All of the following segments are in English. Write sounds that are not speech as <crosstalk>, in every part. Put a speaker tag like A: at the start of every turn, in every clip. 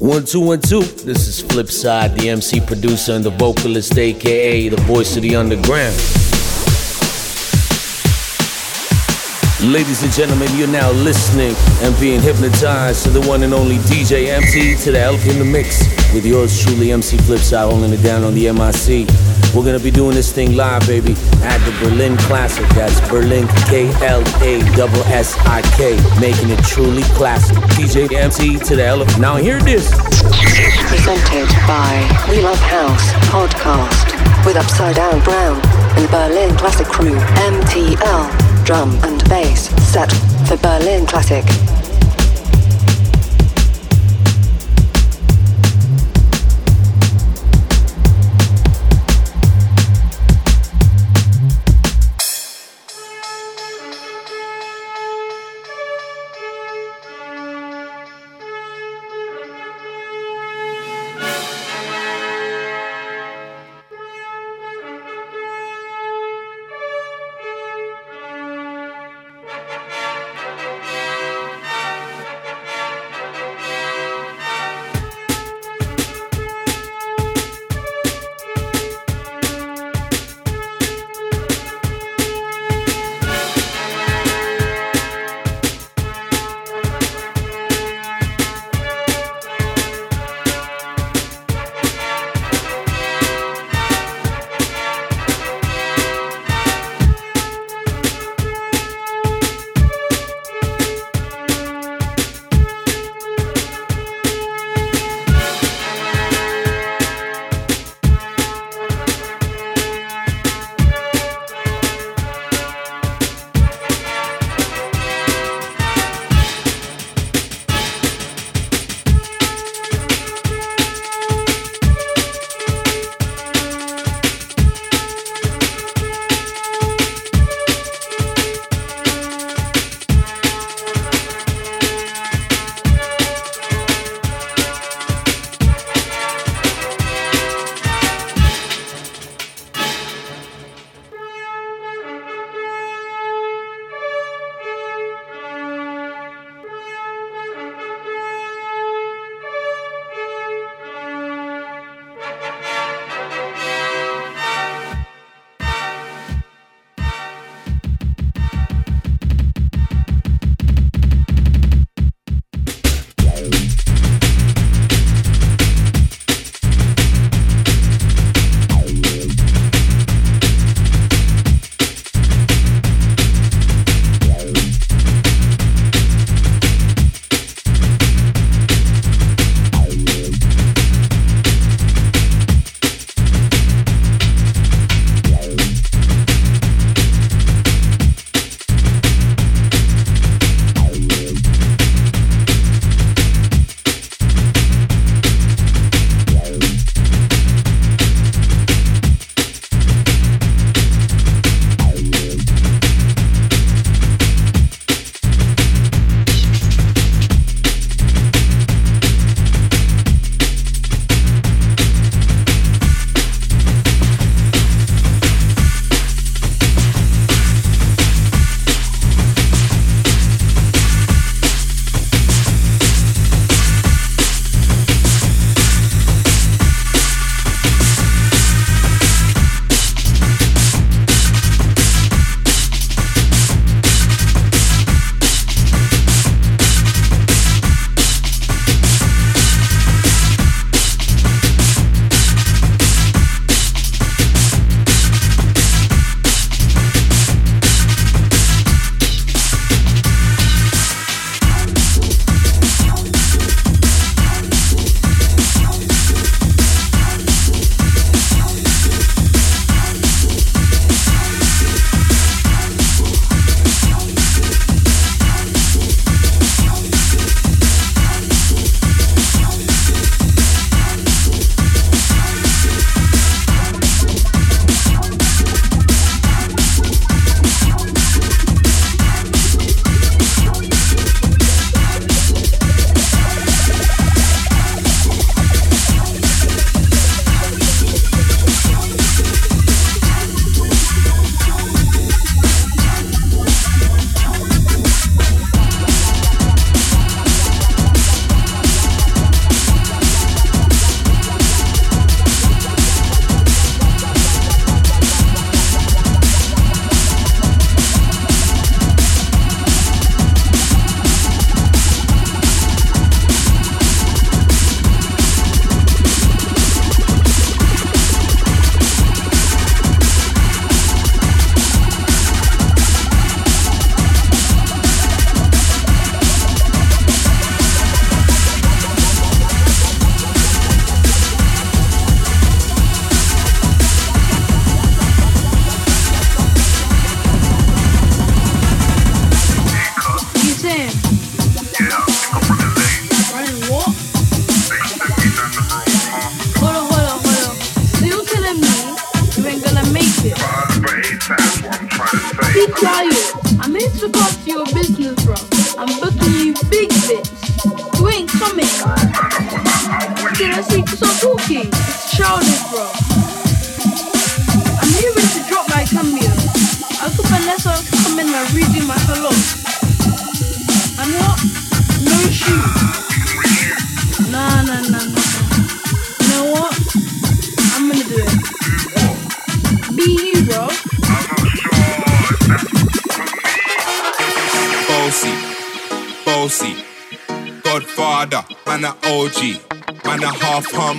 A: One, two, one, two. This is Flipside, the MC producer and the vocalist, aka the voice of the underground. Ladies and gentlemen, you're now listening and being hypnotized to the one and only DJ MC to the Elk in the Mix with yours truly, MC Flipside, holding it down on the MIC. We're gonna be doing this thing live, baby, at the Berlin Klassik. That's Berlin K L A S S I K, making it truly classic. DJ MC to the L. Now hear this.
B: Presented by We Love House Podcast with Upside Down Brown and Berlin Klassik Crew. MTL drum and bass set for Berlin
C: Klassik.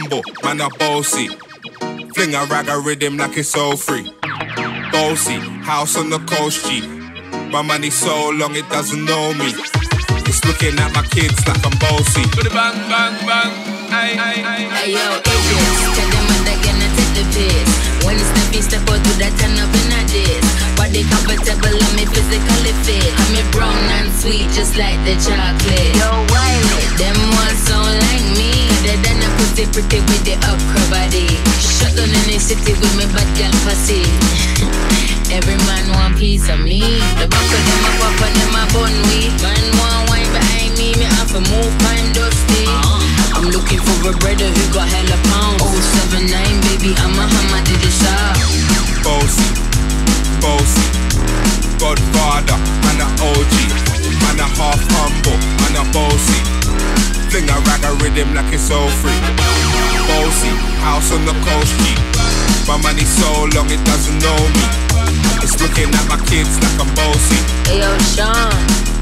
C: Humble, man a bossy. Fling a rag a rhythm like it's all free. Bossy, house on the coast G. My money so long it doesn't know me. It's looking at my kids like I'm bossy.
D: Bang, bang, bang. Hey, hey, hey.
E: Hey yo, idiots, tell them what they're gonna take the piss. When it's time to step out to that turn up in a this. Body comfortable, I'm me physically fit. I'm me brown and sweet, just like the chocolate. Yo, Wiley, them ones sound like me. Better than a pussy pretty with the upper body. Shut down in the city with me bad girl pussy. <laughs> Every man want piece of me. The back of them a pop and them a bun we. Man want wine behind me, me have to move time dusty. Uh-huh. I'm looking for a brother who got hella pounds. Oh seven nine baby, I'm a hammer to the shop.
C: Bossy, bossy. Godfather, man a OG, man a half humble, man a bossy. Fling a rag a rhythm like it's all free. Bossy, house on the coast G. My money so long it doesn't know me. It's looking at my kids like I'm bossy.
E: Hey yo, Sean.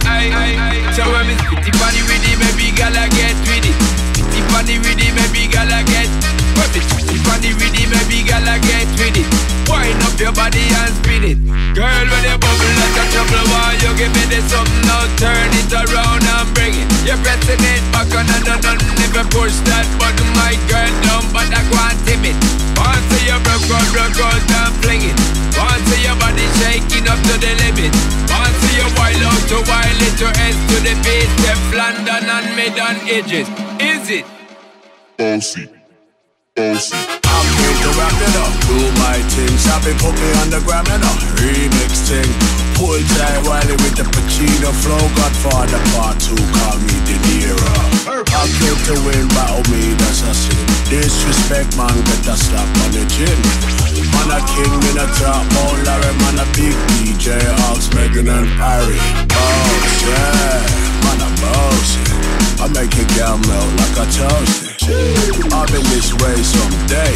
D: Hey, hey, hey. So when me spitty funny with it, baby girl I get with it. Spitty funny with it, baby girl I get. When me spitty funny with it, baby girl I get with it. Wind up your body and spin it. Girl, when you bubble like a trouble, why you give me this something now? Turn it around and bring it. You're pressing it back on and on and never push that button, my girl, down, but I can't tip it. To your broke out, broke out and fling it. To your body shaking up to the limit. To your wild out to wild it, your S to the beat, step London and mid on edges. Is it?
C: Bossy, bossy.
F: I'm here to wrap it up, do my thing. Sabi put me on the gram and a remix thing. Pull tight Wiley with the Pacino flow. Godfather part two, call me De Niro. I came to win, battle me, that's a sin. Disrespect, man, get a slap on the chin. Man a king in a top, oh Larry, man a big DJ, Ox, Megan and Harry. Boss, yeah, man a boss, yeah. I make a girl melt like a toast. I've been this way someday,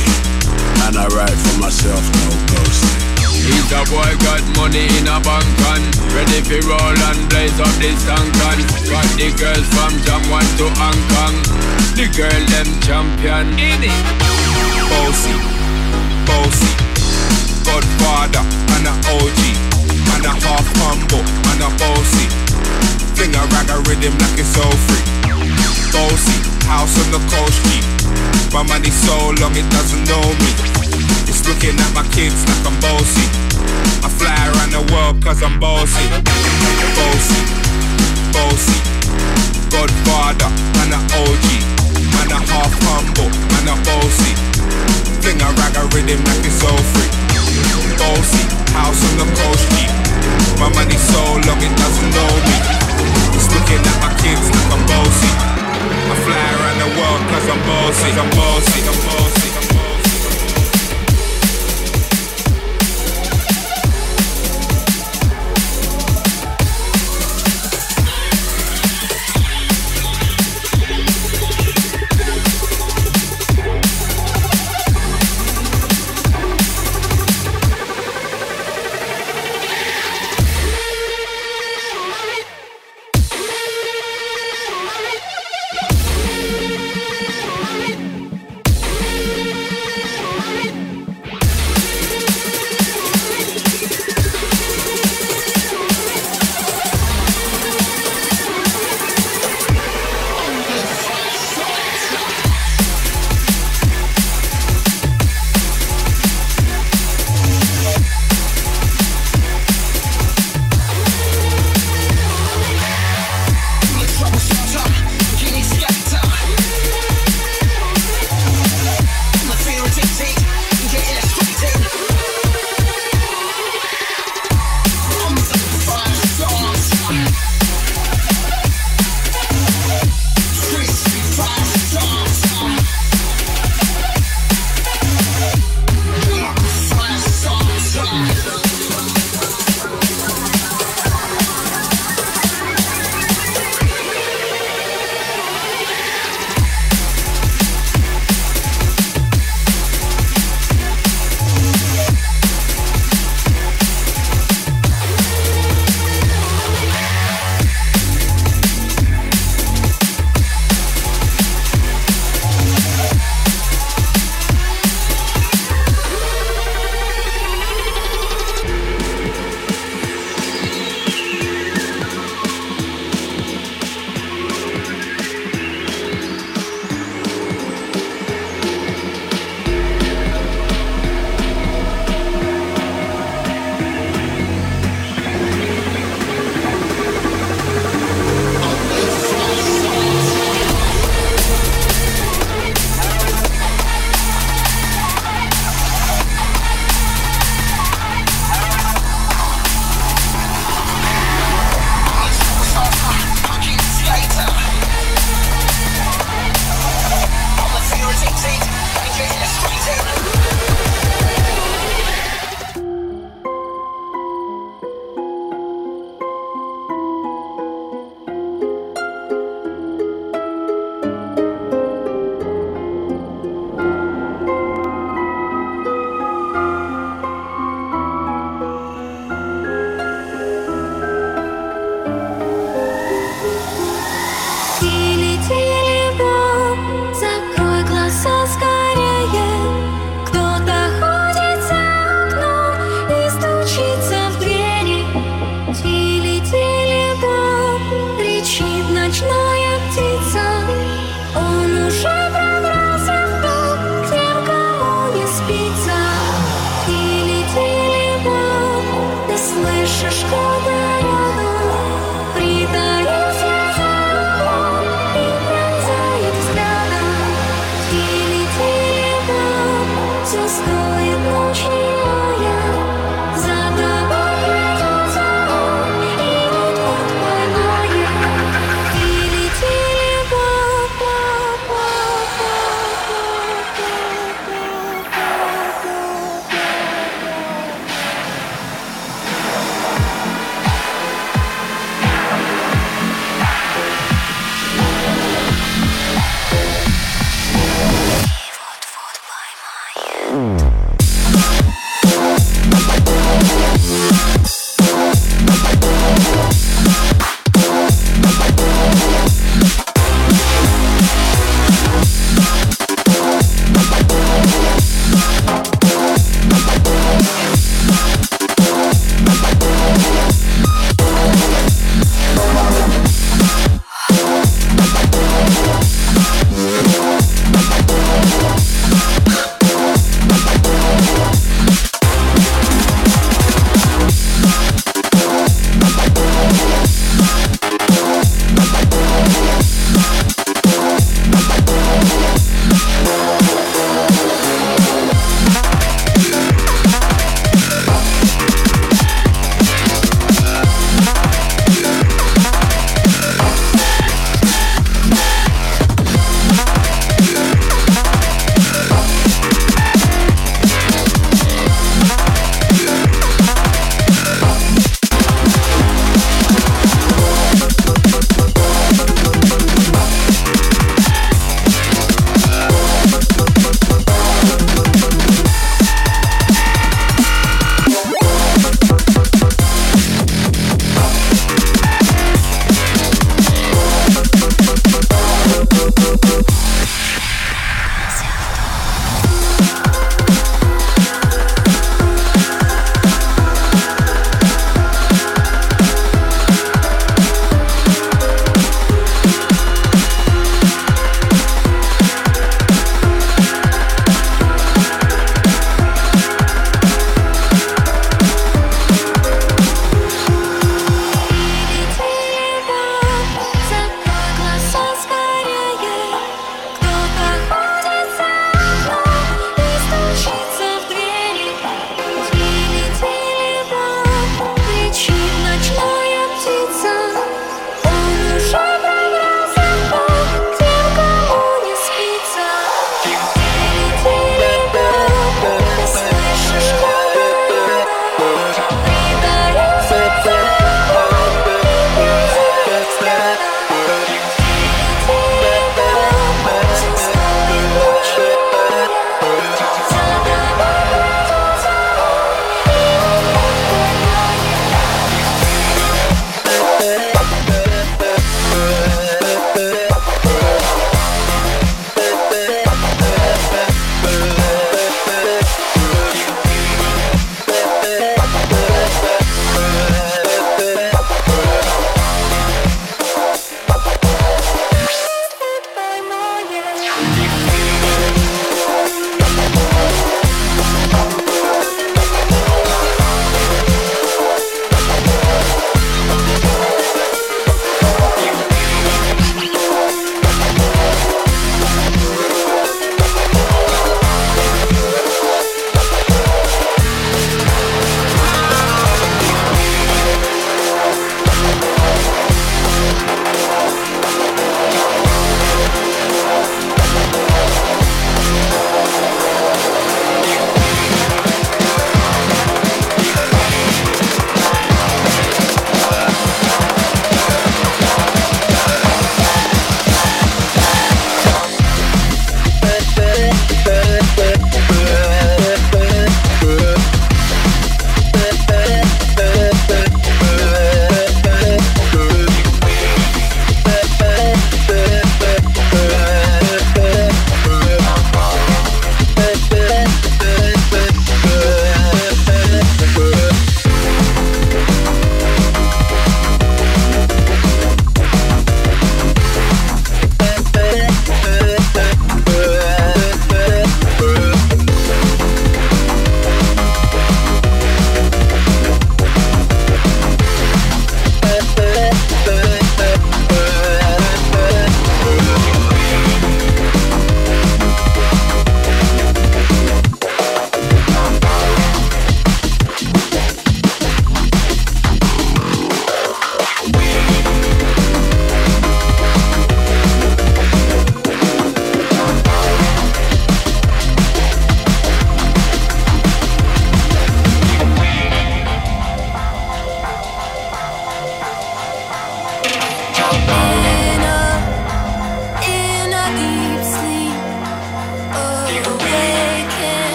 F: and I write for myself, no ghosting.
D: He's a boy got money in a bank and Ready for roll and blaze up this tank and Got the girls from Jamwan to Hong Kong The girl them champion in it
C: Bossy, bossy. Godfather, man a OG, man a half humble, man a bossy. Fling a rag a rhythm like it's all free. Bossy, house on the coast G. My money so long it doesn't know me. It's looking at my kids like I'm bossy. I fly around the world cause I'm bossy. Bossy, bossy. Godfather, man a OG, man a half humble, man a bossy. Fling a rag a rhythm like it's all free. Bossy, house on the coast G. My money so long it doesn't know me. It's looking at my kids like I'm bossy. I fly around the world cause I'm bossy, I'm bossy, I'm bossy.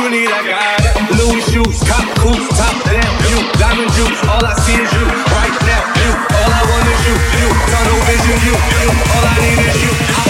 G: you need, I got it. Louis shoes, cop cool, top them. you. Diamond juice, all I see is you. Right now, you. All I
D: want is you, you. Tunnel vision, you, you. All I need is you. I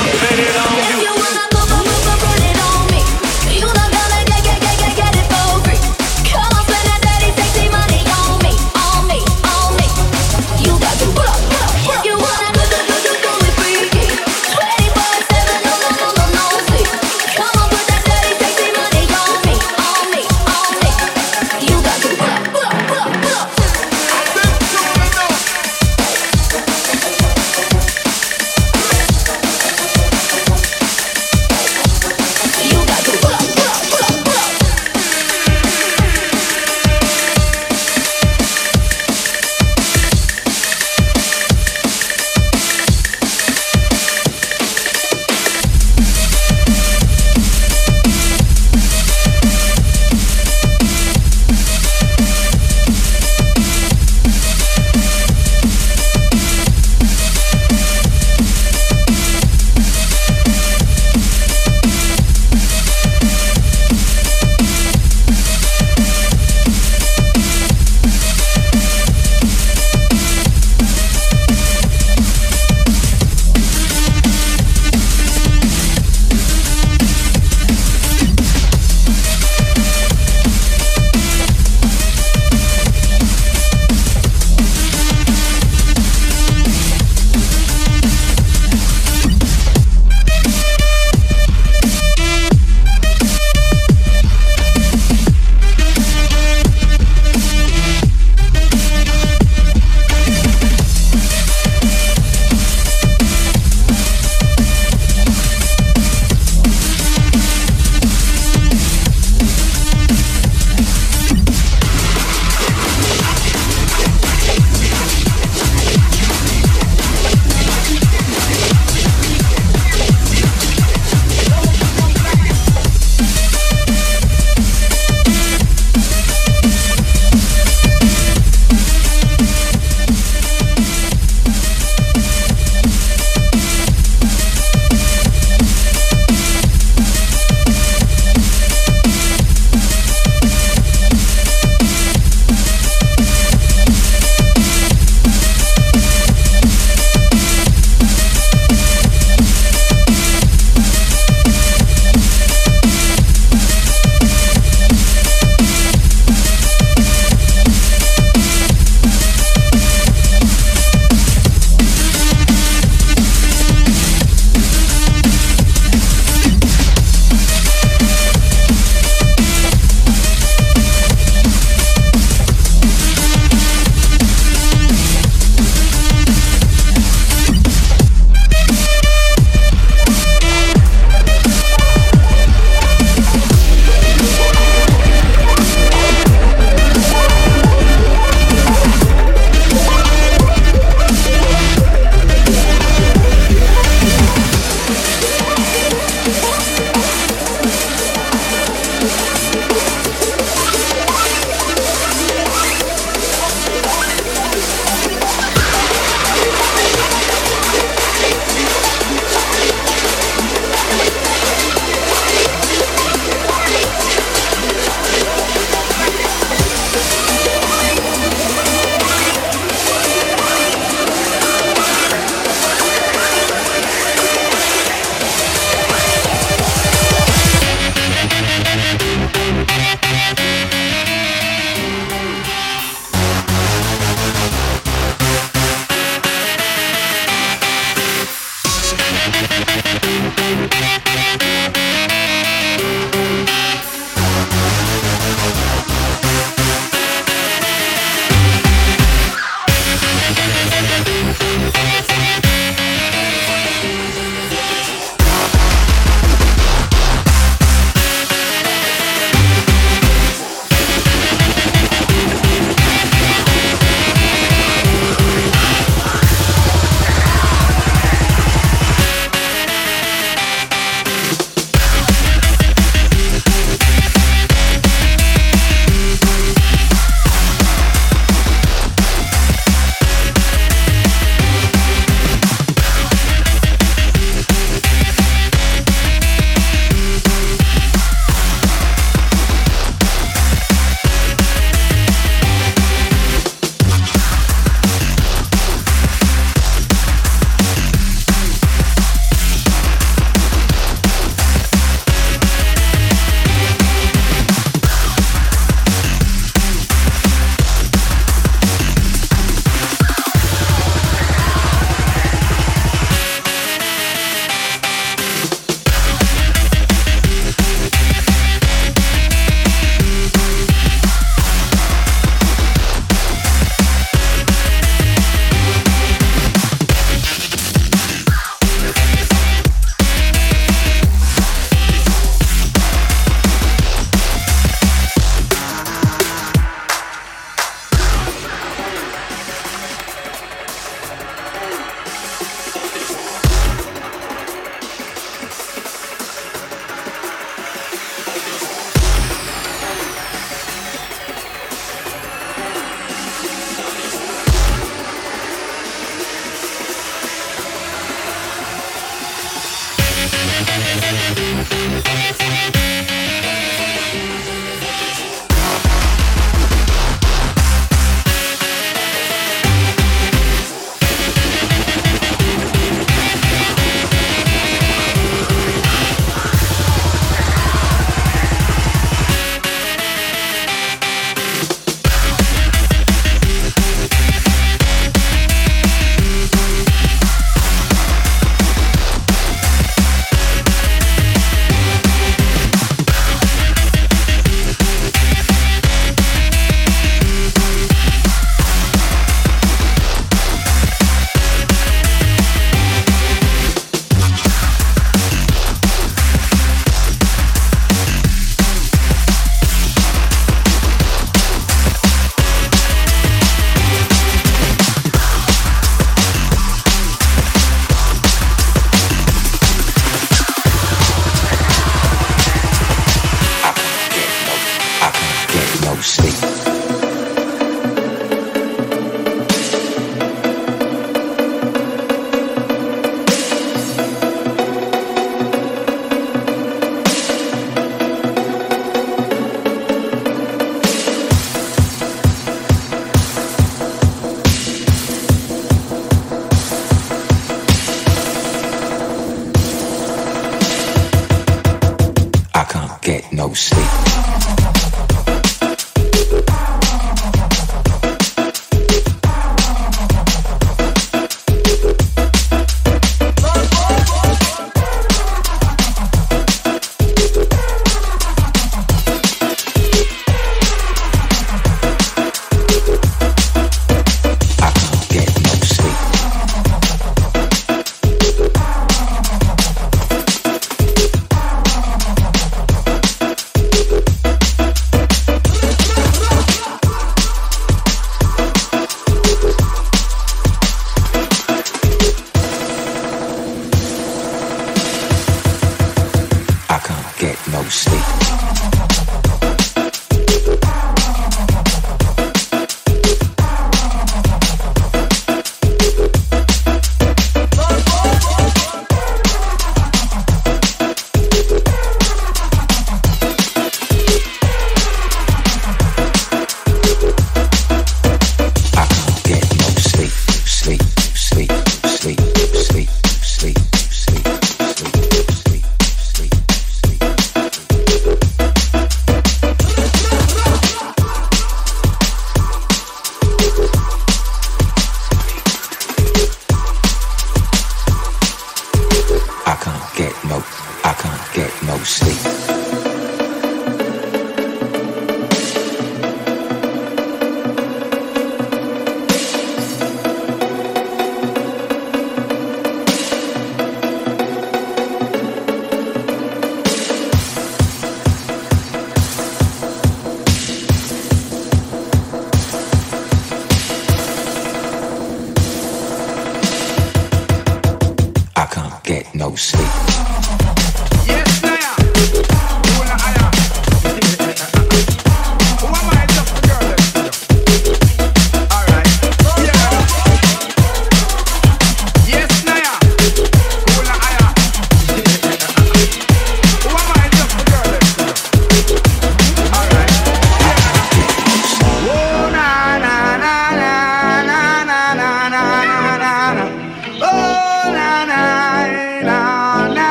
D: get no sleep.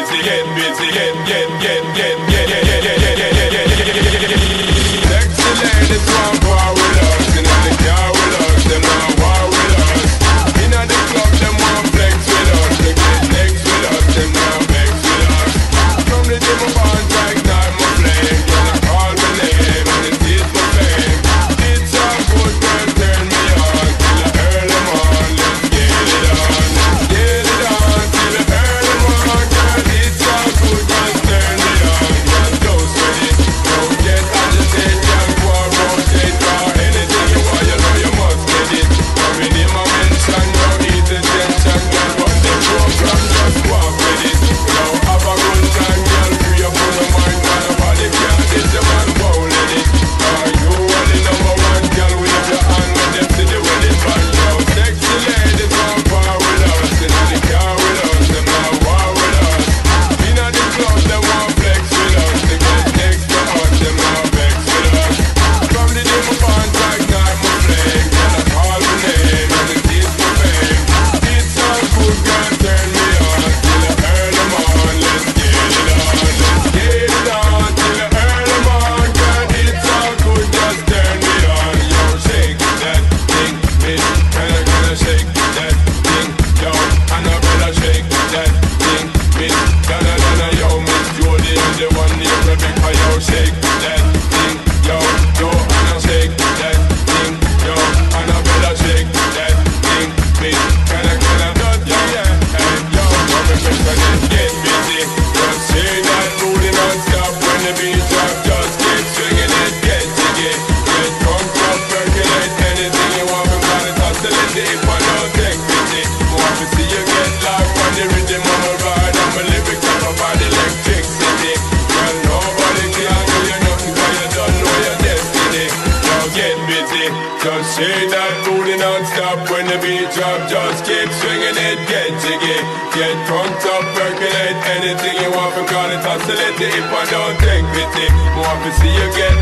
D: busy, get busy, get, get, get, get, get, get, get, get, get, get, get, get, get, get, get, get, get, I don't take pity. More to see you get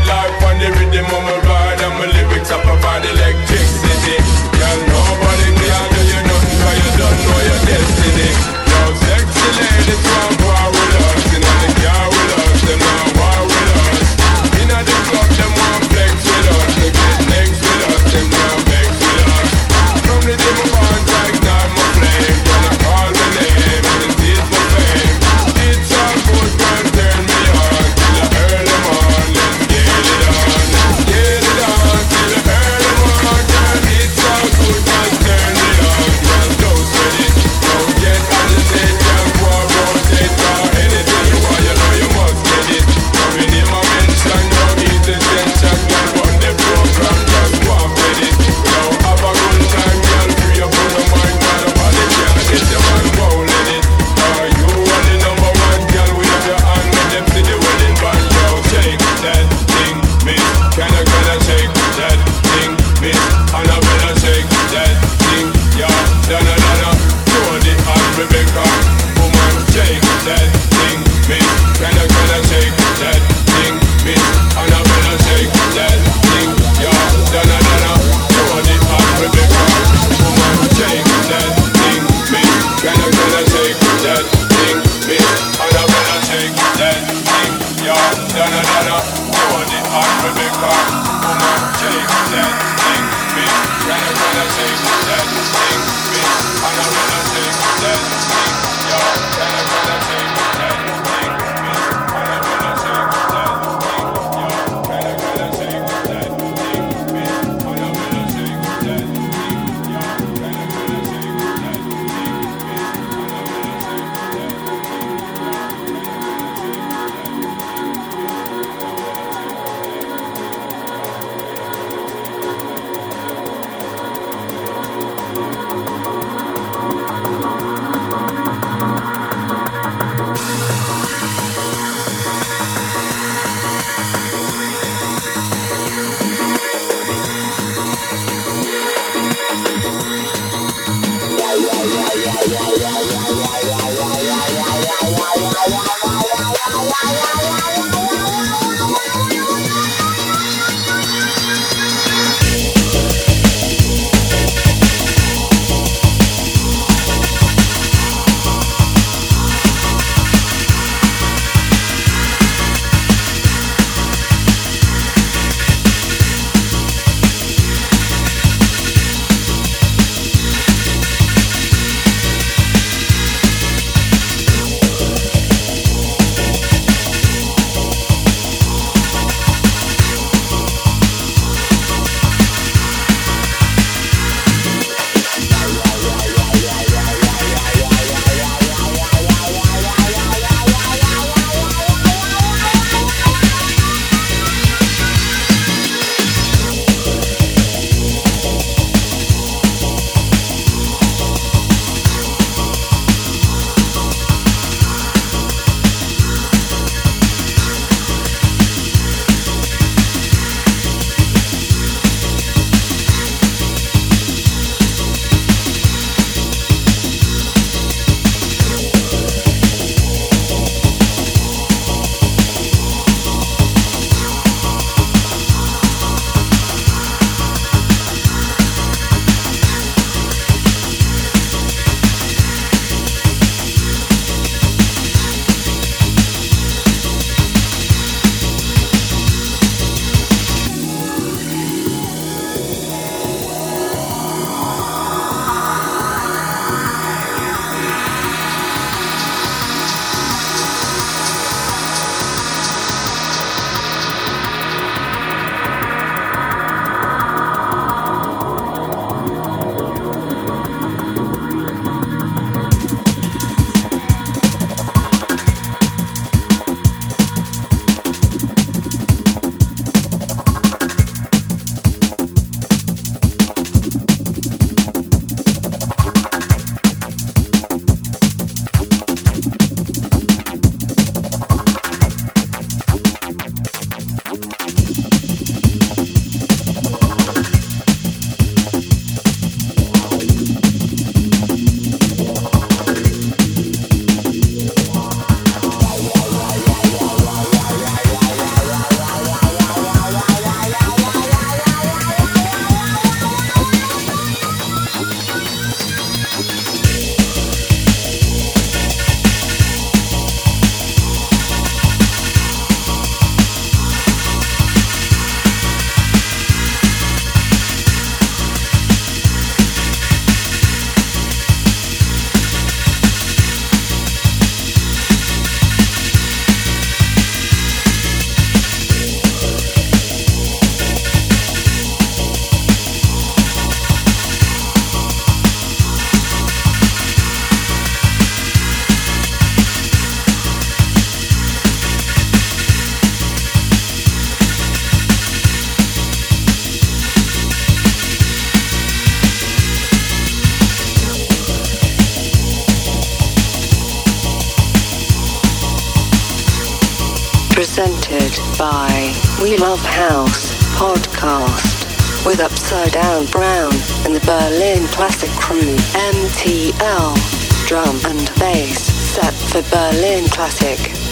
B: presented by We Love House podcast with Upside Down Brown and the Berlin Klassik Crew MTL drum and bass set for Berlin Klassik.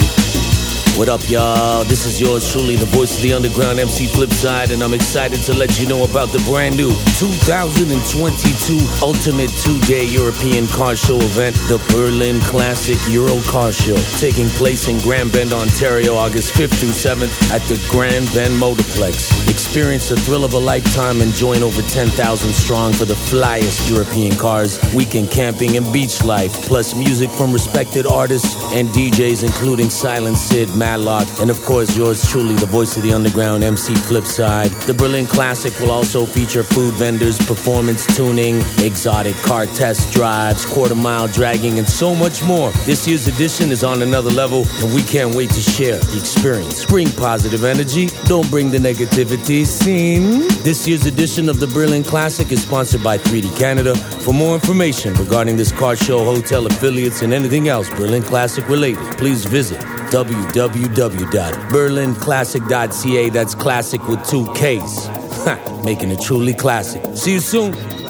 A: What up, y'all? This is yours truly, the voice of the underground MC Flipside, and I'm excited to let you know about the brand new 2022 Ultimate Two Day European Car Show event, the Berlin Klassik Euro Car Show, taking place in Grand Bend, Ontario, August 5th through 7th at the Grand Bend Motorplex. Experience the thrill of a lifetime and join over 10,000 strong for the flyest European cars, weekend camping, and beach life, plus music from respected artists and DJs, including Silent Sid. Madlock, and of course, yours truly, the voice of the underground MC Flipside. The Berlin Klassik will also feature food vendors, performance tuning, exotic car test drives, quarter mile dragging, and so much more. This year's edition is on another level, and we can't wait to share the experience. Bring positive energy, don't bring the negativity. This year's edition of the Berlin Klassik is sponsored by 3D Canada. For more information regarding this car show, hotel affiliates, and anything else Berlin Klassik related, please visit www.berlinklassik.ca. That's classic with two Ks. Making it truly classic. See you soon.